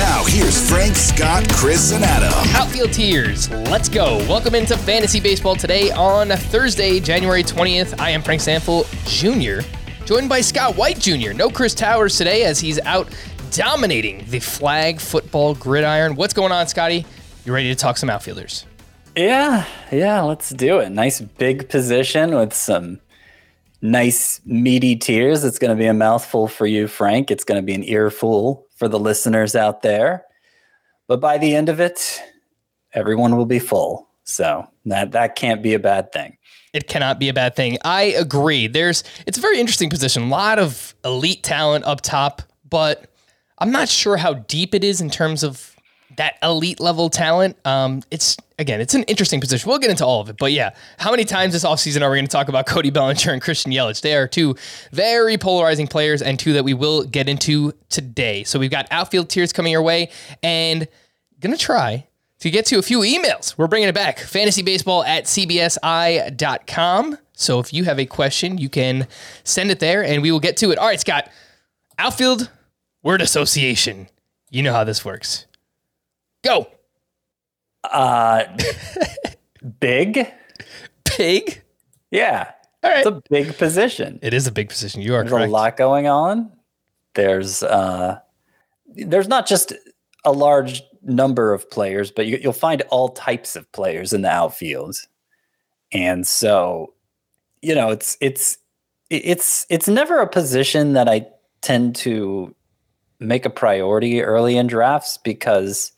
Now, here's Frank, Scott, Chris, and Adam. Outfield Tiers, let's go. Welcome into Fantasy Baseball today on Thursday, January 20th. I am Frank Stampfl Jr., joined by Scott White Jr. No Chris Towers today as he's out dominating the flag football gridiron. What's going on, Scotty? You ready to talk some outfielders? Yeah, yeah, let's do it. Nice big position with some nice meaty tiers. It's going to be a mouthful for you, Frank. It's going to be an earful for the listeners out there. But by the end of it, everyone will be full. So that that can't be a bad thing. It cannot be a bad thing. I agree. There's it's a very interesting position. A lot of elite talent up top, but I'm not sure how deep it is in terms of that elite level talent. Um, it's again, it's an interesting position. We'll get into all of it, but yeah, how many times this offseason are we going to talk about Cody Bellinger and Christian Yelich? They are two very polarizing players and two that we will get into today. So we've got outfield tiers coming your way, and gonna try to get to a few emails. We're bringing it back. Fantasybaseball at cbsi.com. So if you have a question, you can send it there and we will get to it. All right, Scott. Outfield word association. You know how this works. Go. Uh big? Pig. Yeah. All right. It's a big position. It is a big position. You are There's correct. a lot going on. There's uh there's not just a large number of players, but you, you'll find all types of players in the outfield. And so, you know, it's it's it's it's never a position that I tend to make a priority early in drafts because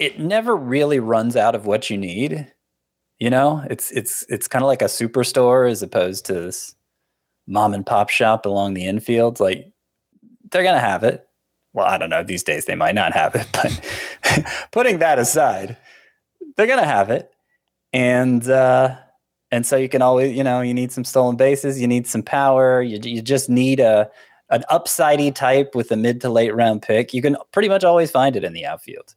it never really runs out of what you need. You know, it's it's it's kind of like a superstore as opposed to this mom and pop shop along the infield. Like they're gonna have it. Well, I don't know. These days they might not have it, but putting that aside, they're gonna have it. And uh and so you can always, you know, you need some stolen bases, you need some power, you you just need a an upsidey type with a mid to late round pick. You can pretty much always find it in the outfield.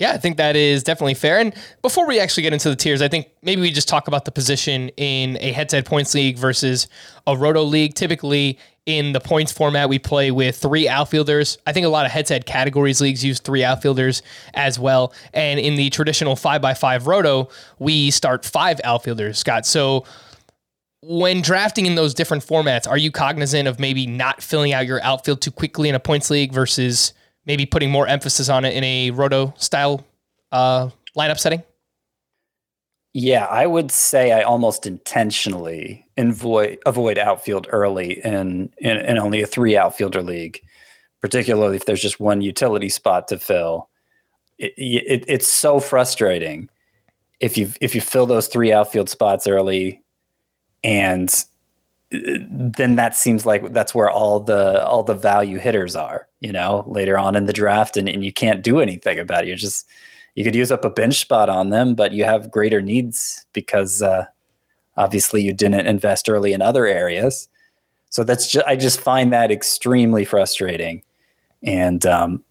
Yeah, I think that is definitely fair. And before we actually get into the tiers, I think maybe we just talk about the position in a head to head points league versus a roto league. Typically, in the points format, we play with three outfielders. I think a lot of head to head categories leagues use three outfielders as well. And in the traditional five by five roto, we start five outfielders, Scott. So when drafting in those different formats, are you cognizant of maybe not filling out your outfield too quickly in a points league versus maybe putting more emphasis on it in a roto style uh, lineup setting? Yeah, I would say I almost intentionally avoid avoid outfield early in, in in only a three outfielder league, particularly if there's just one utility spot to fill. It, it, it's so frustrating if you if you fill those three outfield spots early, and then that seems like that's where all the all the value hitters are. You know, later on in the draft, and, and you can't do anything about it. You're just you could use up a bench spot on them, but you have greater needs because uh, obviously you didn't invest early in other areas. So that's just I just find that extremely frustrating, and um,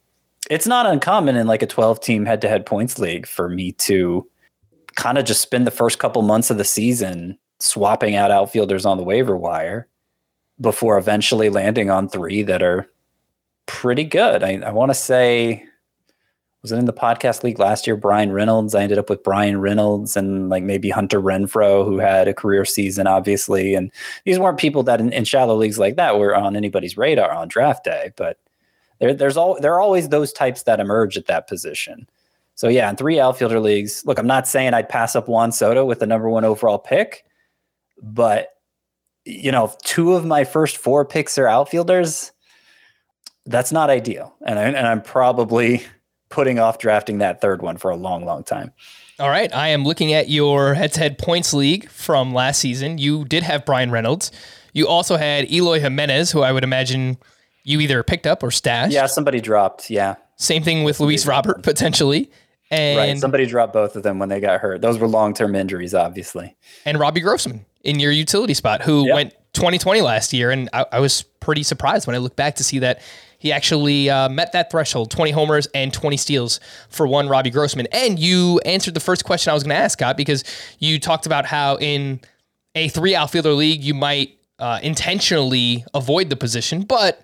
it's not uncommon in like a 12 team head to head points league for me to kind of just spend the first couple months of the season swapping out outfielders on the waiver wire before eventually landing on three that are pretty good. I, I want to say was it in the podcast league last year? Bryan Reynolds. I ended up with Bryan Reynolds and like maybe Hunter Renfroe, who had a career season, obviously. And these weren't people that in, in shallow leagues like that were on anybody's radar on draft day. But there, there's all there are always those types that emerge at that position. So yeah, in three outfielder leagues, look, I'm not saying I'd pass up Juan Soto with the number one overall pick, but you know, two of my first four picks are outfielders, that's not ideal. And I, and I'm probably putting off drafting that third one for a long, long time. All right. I am looking at your head to head points league from last season. You did have Bryan Reynolds. You also had Eloy Jimenez, who I would imagine you either picked up or stashed. Yeah, somebody dropped. Yeah, Same thing with Luis Robert, potentially. And, right. Somebody dropped both of them when they got hurt. Those were long term injuries, obviously. and Robbie Grossman in your utility spot, who Yep. went 2020 last year, and I, I was pretty surprised when I look back to see that he actually uh, met that threshold 20 homers and 20 steals for one Robbie Grossman. And you answered the first question I was going to ask, Scott, because you talked about how in a three outfielder league, you might uh, intentionally avoid the position, but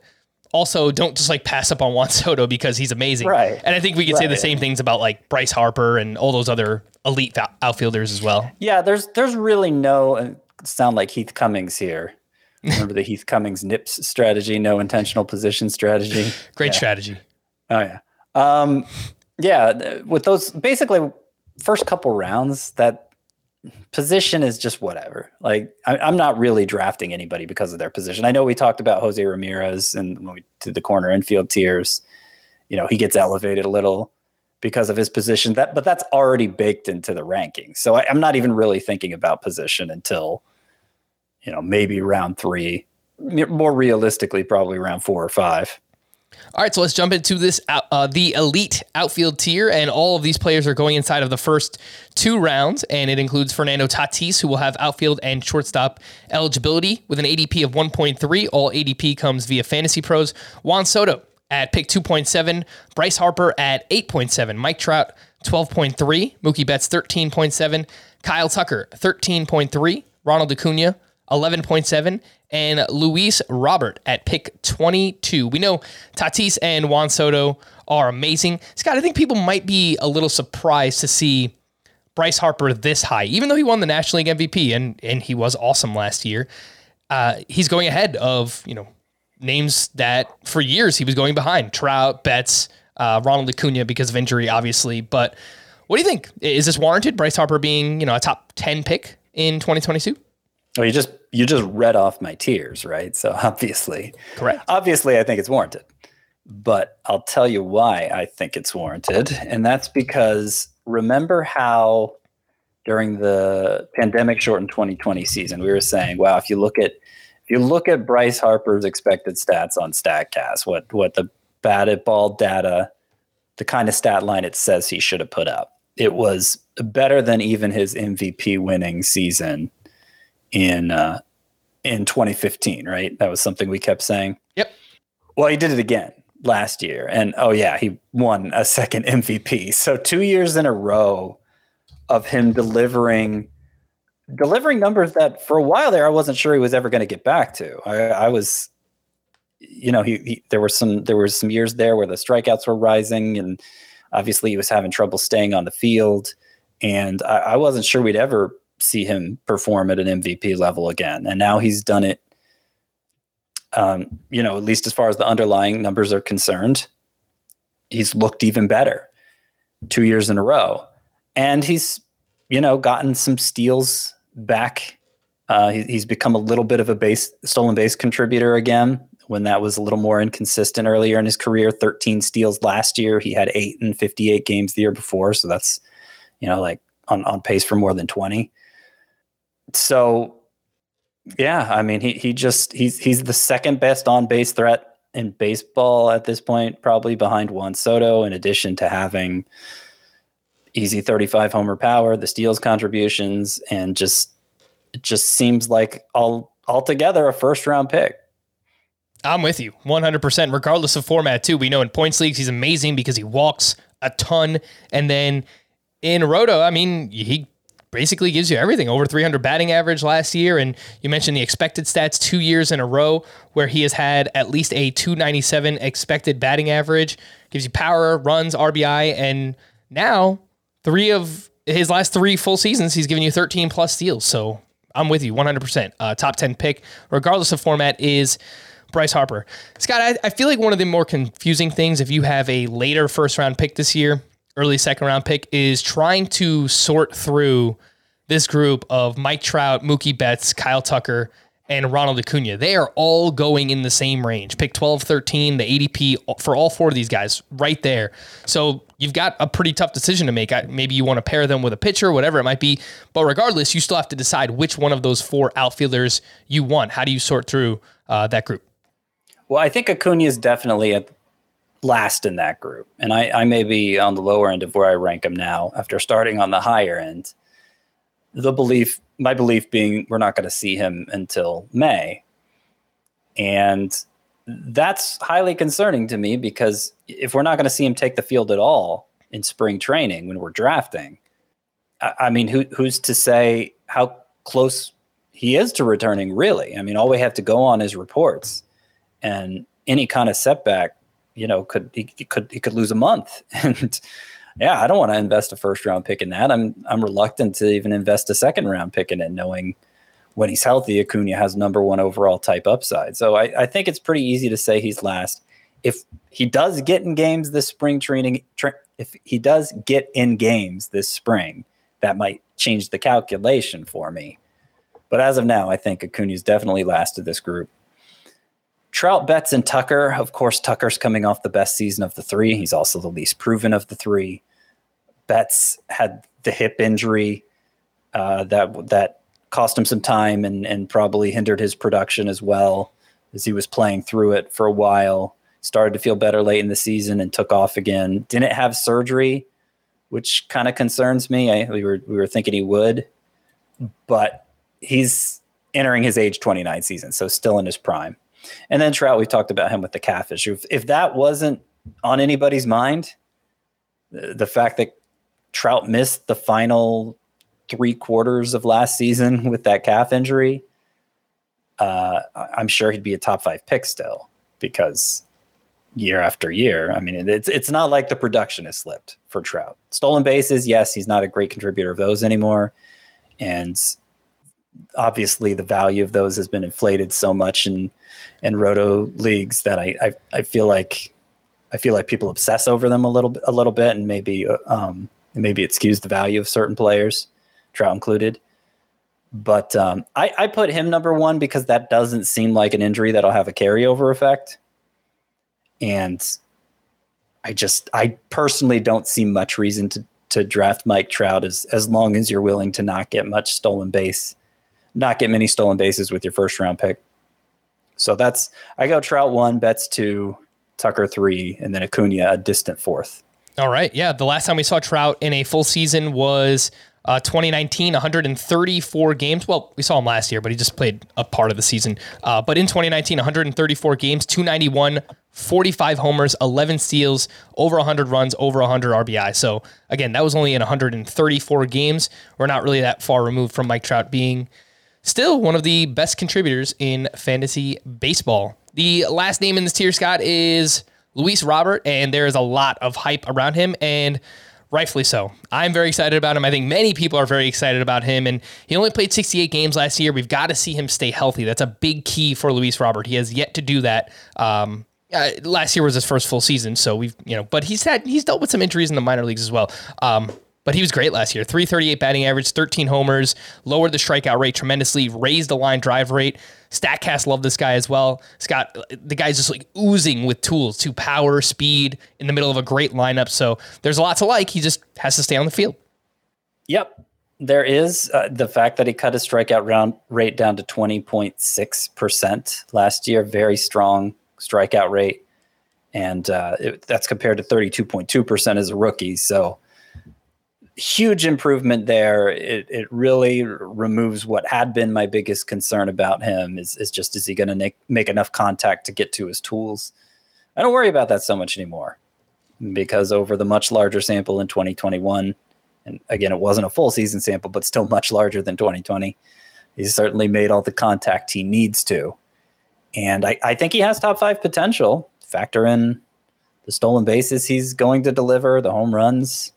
also don't just like pass up on Juan Soto because he's amazing. Right. And I think we could say the same things about like Bryce Harper and all those other elite outfielders as well. Yeah, there's there's really no sound like Heath Cummings here. Remember the Heath Cummings nips strategy, no intentional position strategy. Great Yeah. strategy. Oh yeah. Um yeah, with those basically first couple rounds that position is just whatever. Like I, I'm not really drafting anybody because of their position. I know we talked about Jose Ramirez and when we did the corner infield tiers, you know, he gets elevated a little because of his position. That but that's already baked into the rankings. So I, I'm not even really thinking about position until you know maybe round three. More realistically, probably round four or five. All right, so let's jump into this uh, the elite outfield tier, and all of these players are going inside of the first two rounds, and it includes Fernando Tatis, who will have outfield and shortstop eligibility with an ADP of 1.3. All ADP comes via Fantasy Pros. Juan Soto at pick 2.7, Bryce Harper at 8.7, Mike Trout 12.3, Mookie Betts 13.7, Kyle Tucker 13.3, Ronald Acuna 11.7 and Luis Robert at pick 22. We know Tatis and Juan Soto are amazing. Scott, I think people might be a little surprised to see Bryce Harper this high, even though he won the National League MVP and and he was awesome last year. Uh, he's going ahead of you know names that for years he was going behind Trout, Betts, uh, Ronald Acuna because of injury, obviously. But what do you think? Is this warranted? Bryce Harper being you know a top 10 pick in 2022? Well, you just you just read off my tiers, right? So obviously, Correct. obviously, I think it's warranted. But I'll tell you why I think it's warranted, and that's because remember how during the pandemic shortened 2020 season we were saying, wow, if you look at if you look at Bryce Harper's expected stats on Statcast, what what the bat batted ball data, the kind of stat line it says he should have put up, it was better than even his MVP winning season in uh, in 2015, right? That was something we kept saying. Yep. Well, he did it again last year, and oh yeah, he won a second MVP. So two years in a row of him delivering delivering numbers that for a while there I wasn't sure he was ever going to get back to. I, I was, you know, he, he there were some there were some years there where the strikeouts were rising, and obviously he was having trouble staying on the field, and I, I wasn't sure we'd ever see him perform at an MVP level again. And now he's done it. Um, you know, at least as far as the underlying numbers are concerned, he's looked even better two years in a row, and he's you know gotten some steals back. Uh, he, he's become a little bit of a base stolen base contributor again when that was a little more inconsistent earlier in his career. 13 steals last year. He had eight in 58 games the year before, so that's you know like on on pace for more than 20 so yeah, I mean he he just he's he's the second best on base threat in baseball at this point, probably behind Juan Soto, in addition to having easy 35 homer power, the steals contributions, and just it just seems like all altogether a first round pick. I'm with you 100%, regardless of format, too. We know in points leagues, he's amazing because he walks a ton. And then in Roto, I mean, he basically gives you everything over 300 batting average last year. And you mentioned the expected stats two years in a row where he has had at least a 297 expected batting average, gives you power, runs, RBI. And now, three of his last three full seasons, he's given you 13 plus steals. So I'm with you 100%. Uh, top 10 pick, regardless of format, is Bryce Harper. Scott, I, I feel like one of the more confusing things if you have a later first round pick this year, early second round pick, is trying to sort through this group of Mike Trout, Mookie Betts, Kyle Tucker, and Ronald Acuna. They are all going in the same range. Pick 12, 13, the ADP for all four of these guys right there. So you've got a pretty tough decision to make. Maybe you want to pair them with a pitcher, whatever it might be. But regardless, you still have to decide which one of those four outfielders you want. How do you sort through uh, that group? Well, I think Acuna is definitely at last in that group, and I, I may be on the lower end of where I rank him now after starting on the higher end. the belief, my belief being we're not going to see him until May. And that's highly concerning to me because if we're not going to see him take the field at all in spring training when we're drafting, I, I mean, who, who's to say how close he is to returning, really? I mean, all we have to go on is reports. And any kind of setback, you know, could he, he could he could lose a month. And yeah, I don't want to invest a first round pick in that. I'm I'm reluctant to even invest a second round pick in it, knowing when he's healthy, Acuna has number one overall type upside. So I, I think it's pretty easy to say he's last. If he does get in games this spring training, tra- if he does get in games this spring, that might change the calculation for me. But as of now, I think Acuna is definitely last of this group. Trout, Betts, and Tucker. Of course, Tucker's coming off the best season of the three. He's also the least proven of the three. Betts had the hip injury uh, that that cost him some time and and probably hindered his production as well as he was playing through it for a while. Started to feel better late in the season and took off again. Didn't have surgery, which kind of concerns me. I, we were we were thinking he would, but he's entering his age 29 season, so still in his prime. And then Trout, we talked about him with the calf issue. If, if that wasn't on anybody's mind, the, fact that Trout missed the final three quarters of last season with that calf injury, uh, I'm sure he'd be a top five pick still because year after year, I mean, it's it's not like the production has slipped for Trout. Stolen bases, yes, he's not a great contributor of those anymore, and obviously the value of those has been inflated so much in in roto leagues that I, I I, feel like I feel like people obsess over them a little bit a little bit and maybe um maybe it skews the value of certain players, Trout included. But um, I, I put him number one because that doesn't seem like an injury that'll have a carryover effect. And I just I personally don't see much reason to to draft Mike Trout as as long as you're willing to not get much stolen base not get many stolen bases with your first round pick. So that's I go Trout one, Betts two, Tucker three, and then Acuna a distant fourth. All right, yeah. The last time we saw Trout in a full season was uh, 2019, 134 games. Well, we saw him last year, but he just played a part of the season. Uh, but in 2019, 134 games, 291, 45 homers, 11 steals, over 100 runs, over 100 RBI. So again, that was only in 134 games. We're not really that far removed from Mike Trout being still one of the best contributors in fantasy baseball. The last name in this tier, Scott, is Luis Robert, and there is a lot of hype around him, and rightfully so. I'm very excited about him. I think many people are very excited about him, and he only played 68 games last year. We've got to see him stay healthy. That's a big key for Luis Robert. He has yet to do that. Um, uh, last year was his first full season, so we've you know, but he's had he's dealt with some injuries in the minor leagues as well. Um, but he was great last year. 338 batting average, 13 homers, lowered the strikeout rate tremendously, raised the line drive rate. Statcast loved this guy as well. Scott, the guy's just like oozing with tools to power, speed in the middle of a great lineup. So there's a lot to like. He just has to stay on the field. Yep. There is uh, the fact that he cut his strikeout round rate down to 20.6% last year. Very strong strikeout rate. And uh, it, that's compared to 32.2% as a rookie. So, huge improvement there. It, it really removes what had been my biggest concern about him is, is just is he going to make, make enough contact to get to his tools? I don't worry about that so much anymore because over the much larger sample in 2021, and again, it wasn't a full season sample, but still much larger than 2020, he's certainly made all the contact he needs to. And I, I think he has top five potential. Factor in the stolen bases he's going to deliver, the home runs,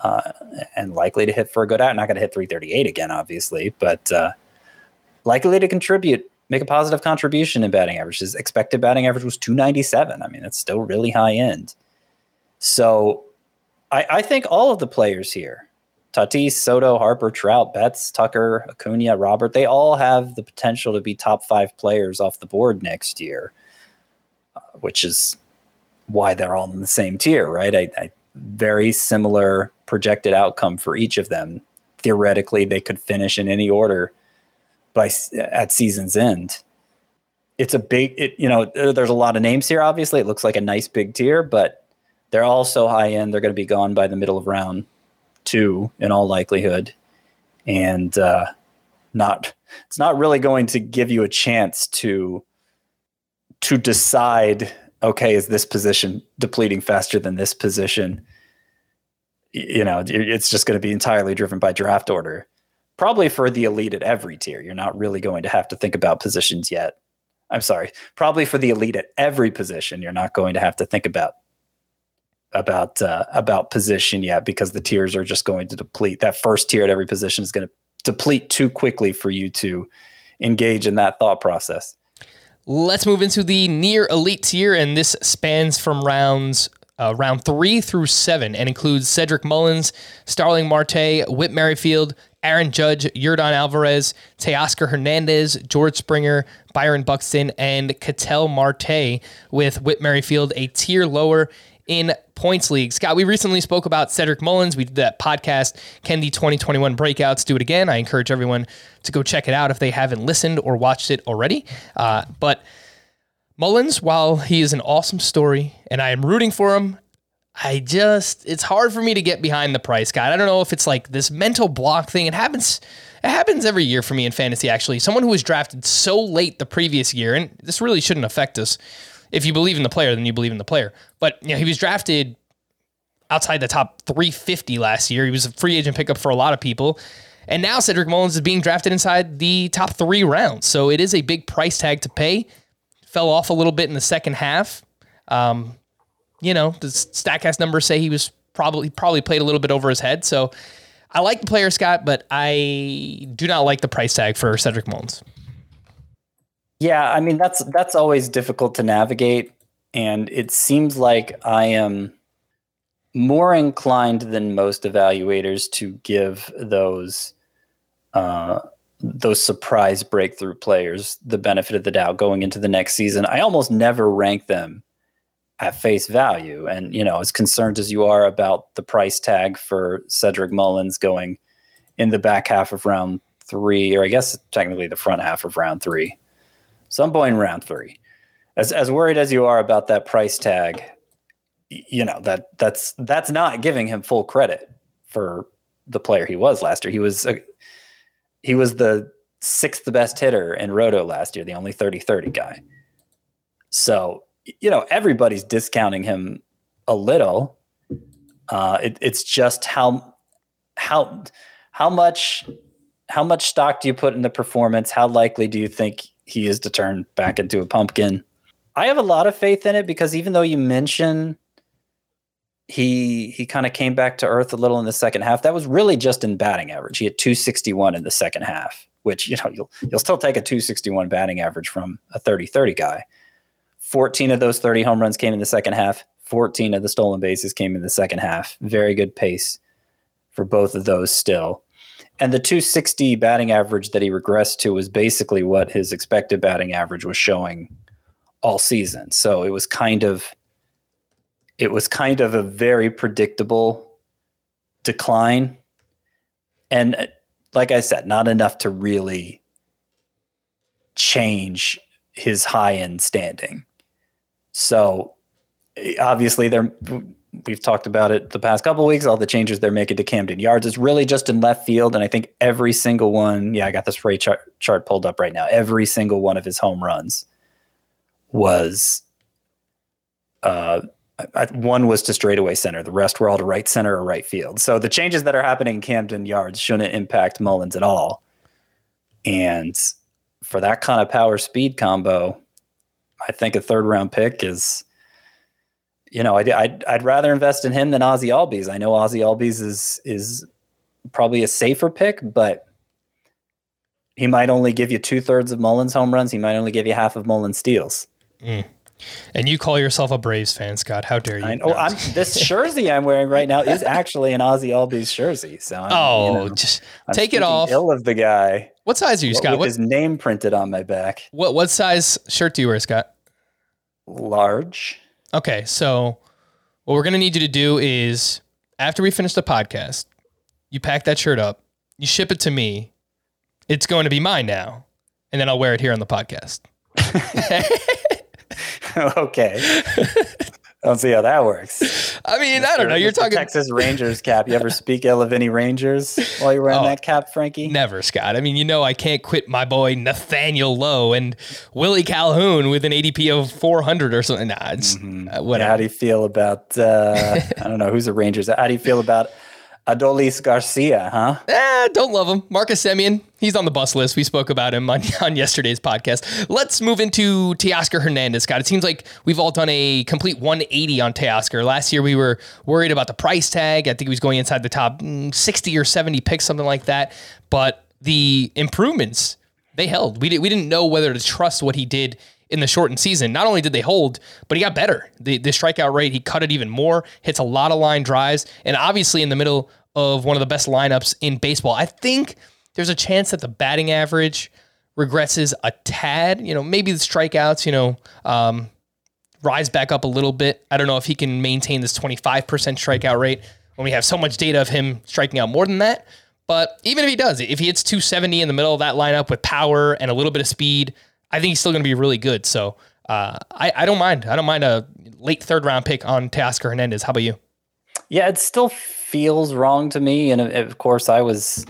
uh, and likely to hit for a good out. Not going to hit 338 again, obviously, but uh, likely to contribute, make a positive contribution in batting averages. expected batting average was 297. I mean, it's still really high end. So I, I think all of the players here, Tatis, Soto, Harper, Trout, Betts, Tucker, Acuna, Robert, they all have the potential to be top five players off the board next year, uh, which is why they're all in the same tier, right? I, I very similar projected outcome for each of them. Theoretically, they could finish in any order by at season's end. It's a big, it, you know, there's a lot of names here. Obviously, it looks like a nice big tier, but they're all so high end. They're going to be gone by the middle of round two in all likelihood. and uh, not it's not really going to give you a chance to to decide okay is this position depleting faster than this position? You know it's just going to be entirely driven by draft order. Probably for the elite at every tier. You're not really going to have to think about positions yet. I'm sorry. Probably for the elite at every position you're not going to have to think about about uh, about position yet because the tiers are just going to deplete. That first tier at every position is going to deplete too quickly for you to engage in that thought process Let's move into the near elite tier, and this spans from rounds uh, round three through seven and includes Cedric Mullins, Starling Marte, Whit Merrifield, Aaron Judge, Yordan Alvarez, Teoscar Hernandez, George Springer, Byron Buxton, and Ketel Marte, with Whit Merrifield a tier lower in points league. Scott, we recently spoke about Cedric Mullins. We did that podcast, Can the 2021 Breakouts. Do it again. I encourage everyone to go check it out if they haven't listened or watched it already. Uh, but Mullins, while he is an awesome story and I am rooting for him, I just it's hard for me to get behind the price, guy. I don't know if it's like this mental block thing. It happens it happens every year for me in fantasy actually. Someone who was drafted so late the previous year and this really shouldn't affect us if you believe in the player, then you believe in the player. But you know, he was drafted outside the top 350 last year. He was a free agent pickup for a lot of people. And now Cedric Mullins is being drafted inside the top three rounds. So it is a big price tag to pay. Fell off a little bit in the second half. Um, you know, the Statcast numbers say he was probably probably played a little bit over his head. So I like the player, Scott, but I do not like the price tag for Cedric Mullins. Yeah, I mean that's that's always difficult to navigate, and it seems like I am more inclined than most evaluators to give those uh, those surprise breakthrough players the benefit of the doubt going into the next season. I almost never rank them at face value, and you know, as concerned as you are about the price tag for Cedric Mullins going in the back half of round three, or I guess technically the front half of round three some point in round three. As as worried as you are about that price tag, you know that that's that's not giving him full credit for the player he was last year. He was a, he was the sixth best hitter in Roto last year, the only 30-30 guy. So, you know, everybody's discounting him a little. Uh, it, it's just how how how much how much stock do you put in the performance? How likely do you think he is to turn back into a pumpkin. I have a lot of faith in it because even though you mention he he kind of came back to earth a little in the second half, that was really just in batting average. He had 261 in the second half, which you know you'll you'll still take a 261 batting average from a 30-30 guy. 14 of those 30 home runs came in the second half. 14 of the stolen bases came in the second half. Very good pace for both of those still. And the 260 batting average that he regressed to was basically what his expected batting average was showing all season. So it was kind of it was kind of a very predictable decline. And uh, like I said, not enough to really change his high end standing. So obviously there we've talked about it the past couple weeks. All the changes they're making to Camden Yards is really just in left field, and I think every single one. Yeah, I got this spray chart, chart pulled up right now. Every single one of his home runs was. Uh, one was to straightaway center. The rest were all to right center or right field. So the changes that are happening in Camden Yards shouldn't impact Mullins at all. And for that kind of power speed combo, I think a third round pick is you know, I'd, I'd, I'd rather invest in him than Ozzy Albies. I know Ozzy Albies is is probably a safer pick, but he might only give you two thirds of Mullins home runs. He might only give you half of Mullins steals. Mm. And you call yourself a Braves fan, Scott? How dare you? I know, I'm, this jersey I'm wearing right now is actually an Ozzy Albies jersey. So I'm, oh, you know, just I'm take it off. Ill of the guy. What size are you, Scott? With what, his name printed on my back. What what size shirt do you wear, Scott? Large. Okay, so what we're gonna need you to do is after we finish the podcast, you pack that shirt up, you ship it to me. It's going to be mine now, and then I'll wear it here on the podcast. okay. I don't see how that works. I mean, I don't know. You're Mr. talking Texas Rangers cap. You ever speak ill of any Rangers while you're wearing Oh. that cap, Frankie? Never, Scott. I mean, you know, I can't quit my boy Nathaniel Lowe and Willie Calhoun with an ADP of 400 or something. Nah, it's uh, Mm-hmm. Yeah, whatever. how do you feel about? Uh, I don't know who's the Rangers. How do you feel about Adolis Garcia? Huh? Eh, don't love him. Marcus Semien, he's on the bus list. We spoke about him on, on yesterday's podcast. Let's move into Teoscar Hernandez, Scott. It seems like we've all done a complete 180 on Teoscar. Last year, we were worried about the price tag. I think he was going inside the top mm, 60 or 70 picks, something like that. But the improvements, they held. We, did, we didn't know whether to trust what he did in the shortened season. Not only did they hold, but he got better. The, the strikeout rate, he cut it even more, hits a lot of line drives, and obviously in the middle of one of the best lineups in baseball. I think there's a chance that the batting average regresses a tad. You know, maybe the strikeouts, you know, um, rise back up a little bit. I don't know if he can maintain this 25% strikeout rate when we have so much data of him striking out more than that. But even if he does, if he hits 270 in the middle of that lineup with power and a little bit of speed, I think he's still going to be really good. So uh, I, I don't mind. I don't mind a late third round pick on Teoscar Hernandez. How about you? Yeah, it still feels wrong to me. And of- of course, I was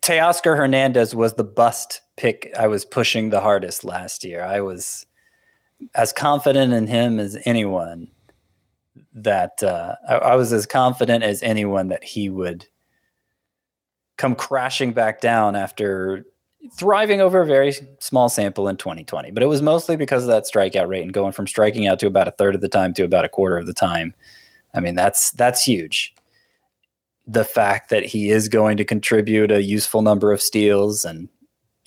Teoscar Hernandez was the bust pick I was pushing the hardest last year. I was as confident in him as anyone that uh, I, I was as confident as anyone that he would come crashing back down after thriving over a very small sample in 2020. But it was mostly because of that strikeout rate and going from striking out to about a third of the time to about a quarter of the time. I mean, that's that's huge. The fact that he is going to contribute a useful number of steals, and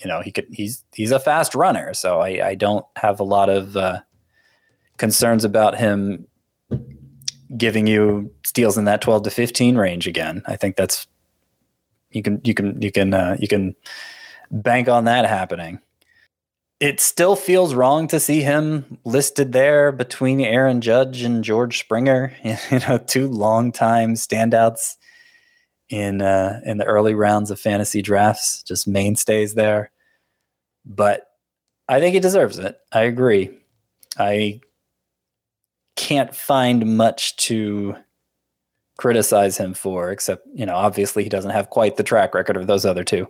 you know, he could he's he's a fast runner, so I, I don't have a lot of uh, concerns about him giving you steals in that 12 to 15 range again. I think that's you can you can you can uh, you can bank on that happening. It still feels wrong to see him listed there between Aaron Judge and George Springer, you know, two longtime standouts in uh, in the early rounds of fantasy drafts, just mainstays there. But I think he deserves it. I agree. I can't find much to criticize him for, except you know, obviously he doesn't have quite the track record of those other two.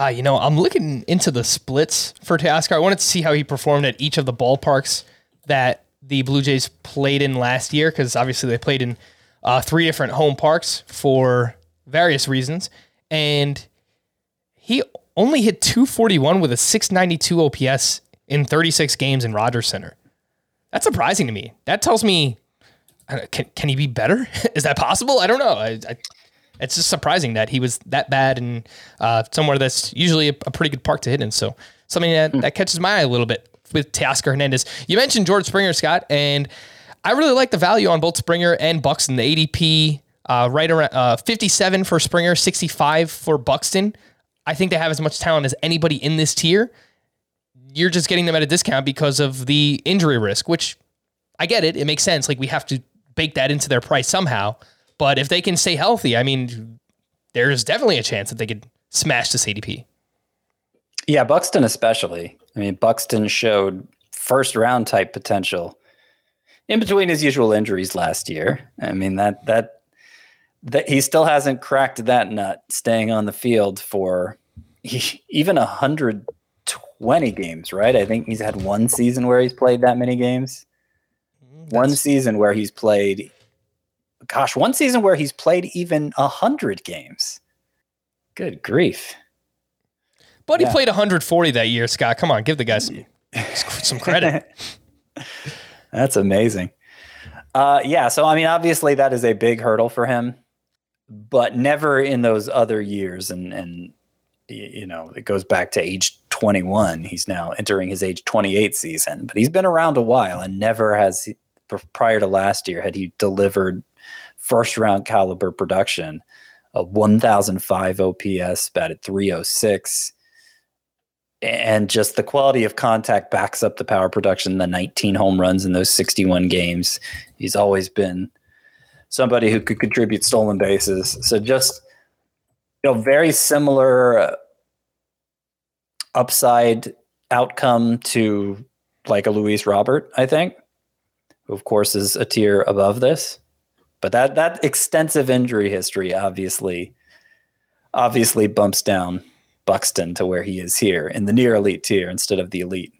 Wow, you know, I'm looking into the splits for Teoscar. I wanted to see how he performed at each of the ballparks that the Blue Jays played in last year, because obviously they played in uh, three different home parks for various reasons. And he only hit 241 with a 692 OPS in 36 games in Rogers Centre. That's surprising to me. That tells me, can, can he be better? Is that possible? I don't know. I, I, it's just surprising that he was that bad in uh, somewhere that's usually a, a pretty good park to hit in. So something that, that catches my eye a little bit with Teoscar Hernandez. You mentioned George Springer, Scott, and I really like the value on both Springer and Buxton. The ADP uh, right around uh, 57 for Springer, 65 for Buxton. I think they have as much talent as anybody in this tier. You're just getting them at a discount because of the injury risk, which I get it. It makes sense. Like we have to bake that into their price somehow. But if they can stay healthy, I mean, there's definitely a chance that they could smash this ADP. Yeah, Buxton especially. I mean, Buxton showed first round type potential in between his usual injuries last year. I mean that that that he still hasn't cracked that nut staying on the field for even 120 games, right? I think he's had one season where he's played that many games. Mm, one season where he's played gosh, one season where he's played even 100 games. Good grief. But Yeah. he played 140 that year, Scott. Come on, give the guy some, some credit. That's amazing. Uh, yeah, so I mean, obviously that is a big hurdle for him, but never in those other years. And and you know, it goes back to age 21. He's now entering his age 28 season, but he's been around a while, and never has prior to last year had he delivered first round caliber production. A 1005 OPS, batted 306 and just the quality of contact backs up the power production the 19 home runs in those 61 games he's always been somebody who could contribute stolen bases so just you know very similar uh, upside outcome to like a Luis Robert I think of course is a tier above this. But that that extensive injury history obviously obviously bumps down Buxton to where he is here in the near elite tier instead of the elite.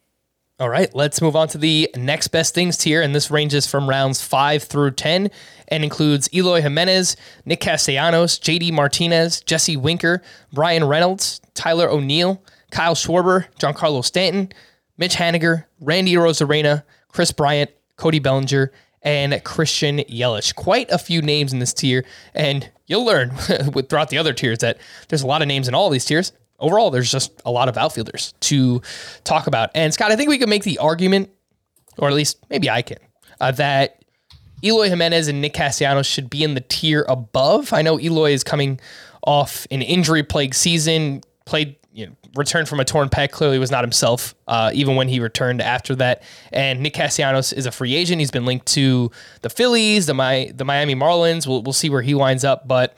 All right, let's move on to the next best things tier, and this ranges from rounds five through 10 and includes Eloy Jimenez, Nick Castellanos, JD Martinez, Jesse Winker, Bryan Reynolds, Tyler O'Neill, Kyle Schwarber, Giancarlo Stanton, Mitch Haniger, Randy Arozarena, Kris Bryant, Cody Bellinger, and Christian Yelich. Quite a few names in this tier, and you'll learn throughout the other tiers that there's a lot of names in all these tiers overall, there's just a lot of outfielders to talk about. And Scott, I think we can make the argument, or at least maybe I can, uh, that Eloy Jimenez and Nick Castellanos should be in the tier above. I know Eloy is coming off an injury plagued season, played, returned from a torn pec, clearly was not himself, uh, even when he returned after that. And Nick Castellanos is a free agent. He's been linked to the Phillies, the, My, the Miami Marlins. We'll, we'll see where he winds up. But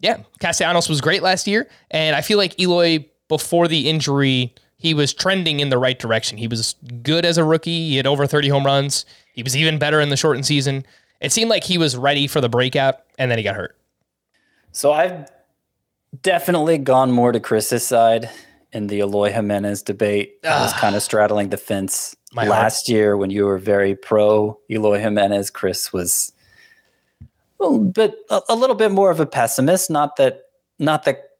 yeah, Castellanos was great last year, and I feel like Eloy before the injury, he was trending in the right direction. He was good as a rookie. He had over 30 home runs. He was even better in the shortened season. It seemed like he was ready for the breakout, and then he got hurt. So I've definitely gone more to Chris's side in the Eloy Jimenez debate. I was kind of ah. straddling the fence My last year when you were very pro Eloy Jimenez. Chris was well, but a, a little bit more of a pessimist. Not that, not that.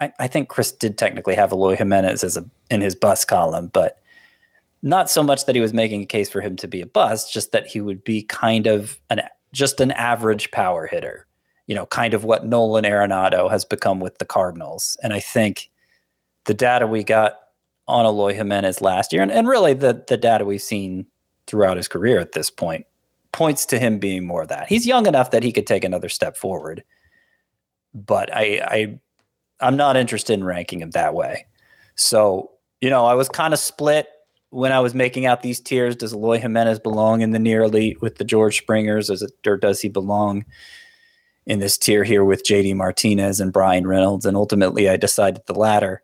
I, I think Chris did technically have Eloy Jimenez as a in his bus column, but not so much that he was making a case for him to be a bust, just that he would be kind of an just an average power hitter. You know, kind of what Nolan Arenado has become with the Cardinals. And I think the data we got on Eloy Jimenez last year, and, and really the the data we've seen throughout his career at this point, points to him being more of that. He's young enough that he could take another step forward. But I I I'm not interested in ranking him that way. So, you know, I was kind of split when I was making out these tiers. Does Eloy Jimenez belong in the near elite with the George Springers, it, or does he belong in this tier here with JD Martinez and Bryan Reynolds? And ultimately, I decided the latter.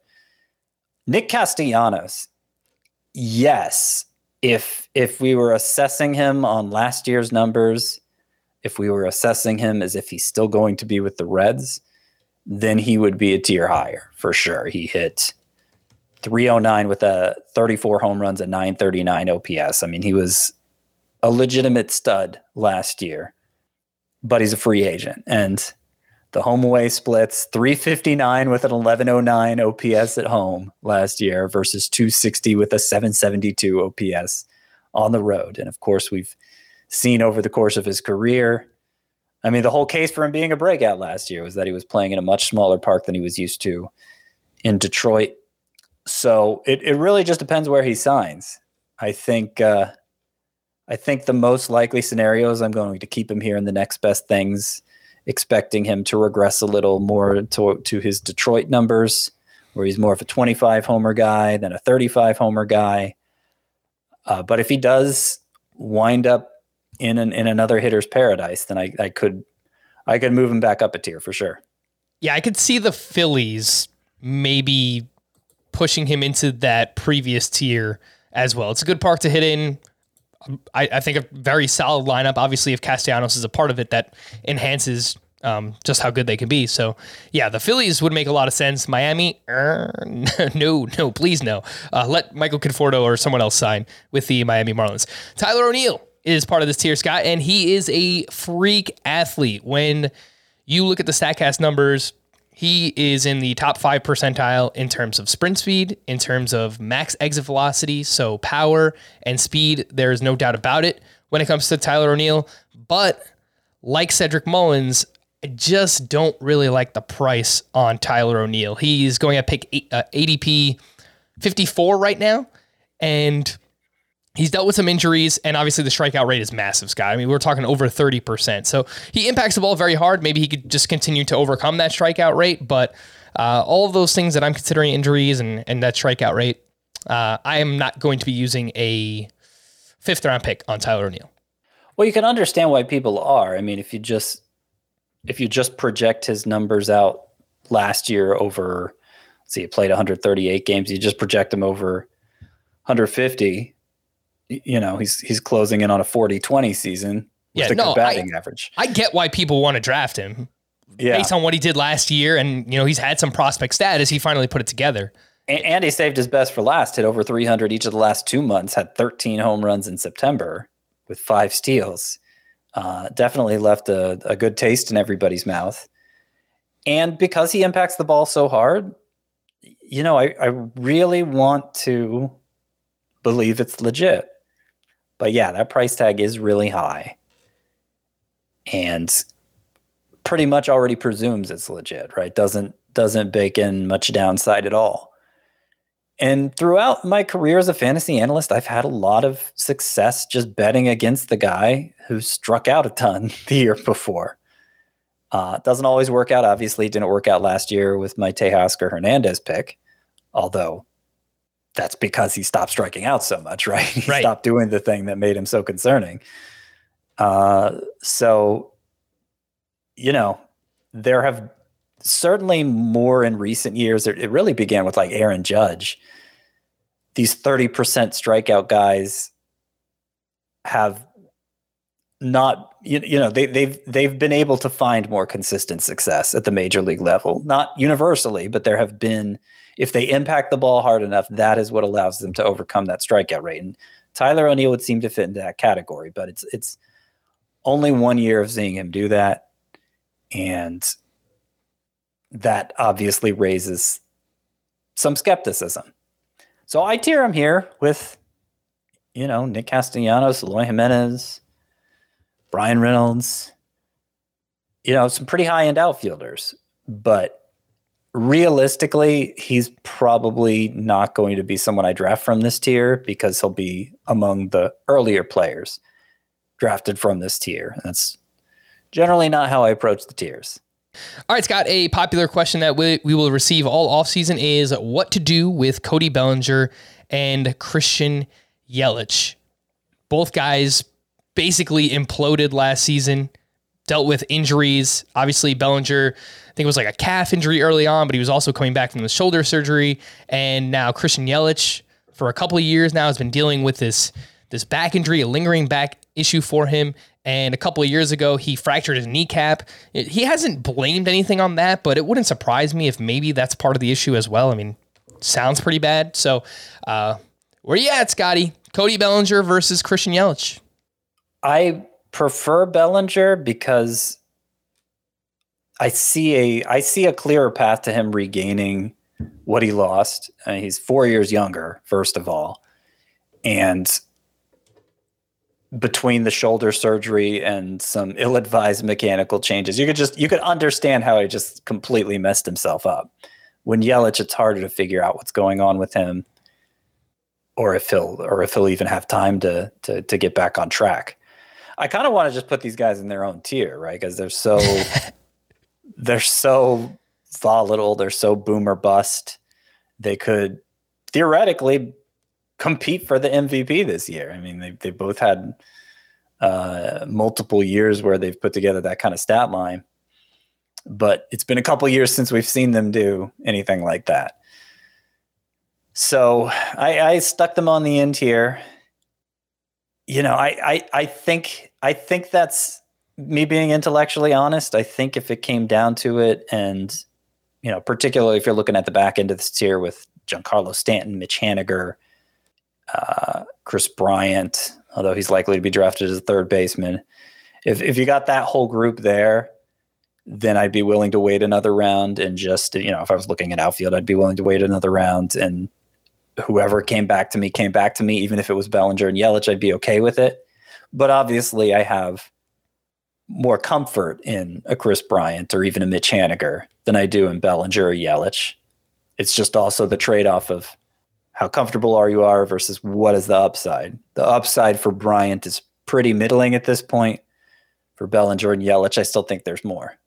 Nick Castellanos, yes. If if we were assessing him on last year's numbers, if we were assessing him as if he's still going to be with the Reds, then he would be a tier higher for sure. He hit 309 with a 34 home runs and 939 OPS. I mean, he was a legitimate stud last year, but he's a free agent. And the home away splits 359 with an 1109 OPS at home last year versus 260 with a 772 OPS on the road. And of course, we've seen over the course of his career. I mean, the whole case for him being a breakout last year was that he was playing in a much smaller park than he was used to in Detroit. So it, it really just depends where he signs. I think uh, I think the most likely scenario is I'm going to keep him here in the next best things, expecting him to regress a little more to, to his Detroit numbers, where he's more of a 25 homer guy than a 35 homer guy. Uh, but if he does wind up in an, in another hitter's paradise, then I, I could I could move him back up a tier for sure. Yeah, I could see the Phillies maybe pushing him into that previous tier as well. It's a good park to hit in. I, I think a very solid lineup. Obviously, if Castellanos is a part of it, that enhances um, just how good they can be. So, yeah, the Phillies would make a lot of sense. Miami, er, no, no, please no. Uh, let Michael Conforto or someone else sign with the Miami Marlins. Tyler O'Neill is part of this tier, Scott, and he is a freak athlete. When you look at the StatCast numbers, he is in the top five percentile in terms of sprint speed, in terms of max exit velocity, so power and speed. There is no doubt about it when it comes to Tyler O'Neill. But like Cedric Mullins, I just don't really like the price on Tyler O'Neill. He's going at pick eight, uh, ADP 54 right now, and He's dealt with some injuries, and obviously the strikeout rate is massive, Scott. I mean, we're talking over 30%. So he impacts the ball very hard. Maybe he could just continue to overcome that strikeout rate. But uh, all of those things that I'm considering injuries and, and that strikeout rate, uh, I am not going to be using a fifth round pick on Tyler O'Neill. Well, you can understand why people are. I mean, if you just if you just project his numbers out last year over, let's see, he played 138 games. You just project him over 150 you know, he's he's closing in on a 40-20 season with Yeah, a no, good batting average. I get why people want to draft him Yeah. based on what he did last year, and you know he's had some prospect status. He finally put it together. A- And he saved his best for last, hit over 300 each of the last two months, had 13 home runs in September with five steals. Uh, definitely left a, a good taste in everybody's mouth. And because he impacts the ball so hard, you know, I, I really want to believe it's legit. But yeah, that price tag is really high. And pretty much already presumes it's legit, right? Doesn't doesn't bake in much downside at all. And throughout my career as a fantasy analyst, I've had a lot of success just betting against the guy who struck out a ton the year before. Uh, doesn't always work out. Obviously, didn't work out last year with my Teoscar Hernandez pick, although that's because he stopped striking out so much, right? He Right. stopped doing the thing that made him so concerning. Uh, so, you know, there have certainly more in recent years. It really began with like Aaron Judge. These 30% strikeout guys have not you, you know they, they've they've been able to find more consistent success at the major league level not universally but there have been if they impact the ball hard enough that is what allows them to overcome that strikeout rate. And tyler o'neill would seem to fit into that category but it's it's only one year of seeing him do that. And that obviously raises some skepticism. So i tier him here with you know nick castellanos Eloy jimenez Bryan Reynolds, you know, some pretty high end outfielders, but realistically, he's probably not going to be someone I draft from this tier because he'll be among the earlier players drafted from this tier. That's generally not how I approach the tiers. All right, Scott, a popular question that we, we will receive all offseason is what to do with Cody Bellinger and Christian Yelich. Both guys basically imploded last season, dealt with injuries. Obviously, Bellinger, I think it was like a calf injury early on, but he was also coming back from the shoulder surgery. And now Christian Yelich, for a couple of years now, has been dealing with this this back injury, a lingering back issue for him. And a couple of years ago, he fractured his kneecap. It- he hasn't blamed anything on that, but it wouldn't surprise me if maybe that's part of the issue as well. I mean, sounds pretty bad. So, uh, where you at, Scotty? Cody Bellinger versus Christian Yelich. I prefer Bellinger because I see a I see a clearer path to him regaining what he lost. Uh, he's four years younger, first of all, and between the shoulder surgery and some ill-advised mechanical changes, you could just you could understand how he just completely messed himself up. When Yelich, it's harder to figure out what's going on with him, or if he'll or if he'll even have time to to to get back on track. I kind of want to just put these guys in their own tier, right? Because they're so they're so volatile, they're so boomer bust. They could theoretically compete for the MVP this year. I mean, they they both had uh, multiple years where they've put together that kind of stat line, but it's been a couple years since we've seen them do anything like that. So I, I stuck them on the end here you know, I, I I think I think that's me being intellectually honest. I think if it came down to it, and you know, particularly if you're looking at the back end of this tier with Giancarlo Stanton, Mitch Haniger, uh, Kris Bryant, although he's likely to be drafted as a third baseman, if if you got that whole group there, then I'd be willing to wait another round and just you know, if I was looking at outfield, I'd be willing to wait another round and whoever came back to me came back to me, even if it was Bellinger and Yelich, I'd be okay with it. But obviously, I have more comfort in a Kris Bryant or even a Mitch Haniger than I do in Bellinger or Yelich. It's just also the trade off of how comfortable are you are versus what is the upside. The upside for Bryant is pretty middling at this point. For Bellinger and Yelich, I still think there's more.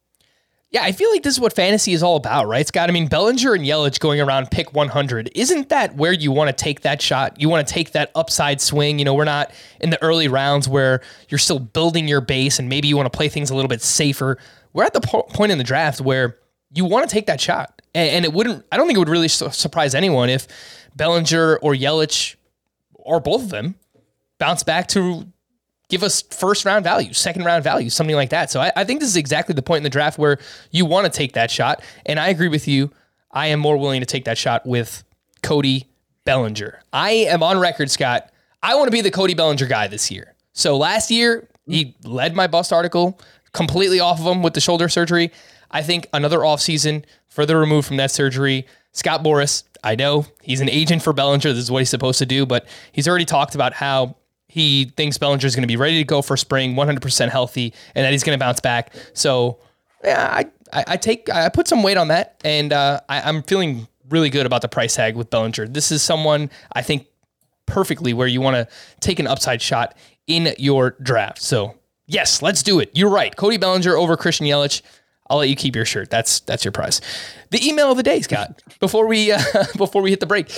Yeah, I feel like this is what fantasy is all about, right, Scott? I mean, Bellinger and Yelich going around pick 100. Isn't that where you want to take that shot? You want to take that upside swing. You know, we're not in the early rounds where you're still building your base and maybe you want to play things a little bit safer. We're at the po- point in the draft where you want to take that shot. And, and it wouldn't, I don't think it would really su- surprise anyone if Bellinger or Yelich or both of them bounce back to give us first round value, second round value, something like that. So I, I think this is exactly the point in the draft where you want to take that shot. And I agree with you. I am more willing to take that shot with Cody Bellinger. I am on record, Scott. I want to be the Cody Bellinger guy this year. So last year, he led my bust article completely off of him with the shoulder surgery. I think another offseason, further removed from that surgery. Scott Boras, I know he's an agent for Bellinger. This is what he's supposed to do, but he's already talked about how he thinks Bellinger is going to be ready to go for spring, 100% healthy, and that he's going to bounce back. So, yeah, I, I, I take I put some weight on that, and uh, I, I'm feeling really good about the price tag with Bellinger. This is someone I think perfectly where you want to take an upside shot in your draft. So, yes, let's do it. You're right. Cody Bellinger over Christian Yelich. I'll let you keep your shirt. That's that's your prize. The email of the day, Scott. Before we uh, before we hit the break,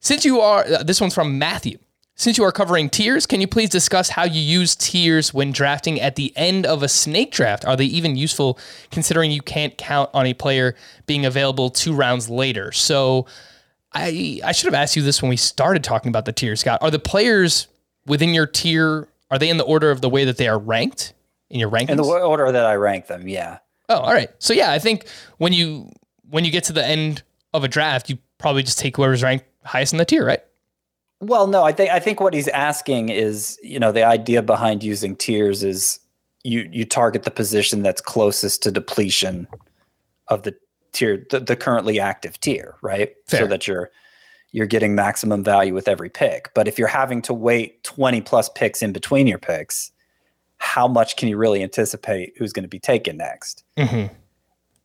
since you are uh, this one's from Matthew. Since you are covering tiers, can you please discuss how you use tiers when drafting at the end of a snake draft? Are they even useful considering you can't count on a player being available two rounds later? So I I should have asked you this when we started talking about the tiers, Scott. Are the players within your tier are they in the order of the way that they are ranked in your rankings? In the order that I rank them, yeah. Oh, all right. So yeah, I think when you when you get to the end of a draft, you probably just take whoever's ranked highest in the tier, right? Well, no, I think I think what he's asking is, you know, the idea behind using tiers is you you target the position that's closest to depletion of the tier, the, the currently active tier, right? Fair. So that you're you're getting maximum value with every pick. But if you're having to wait 20 plus picks in between your picks, how much can you really anticipate who's going to be taken next? Mm-hmm.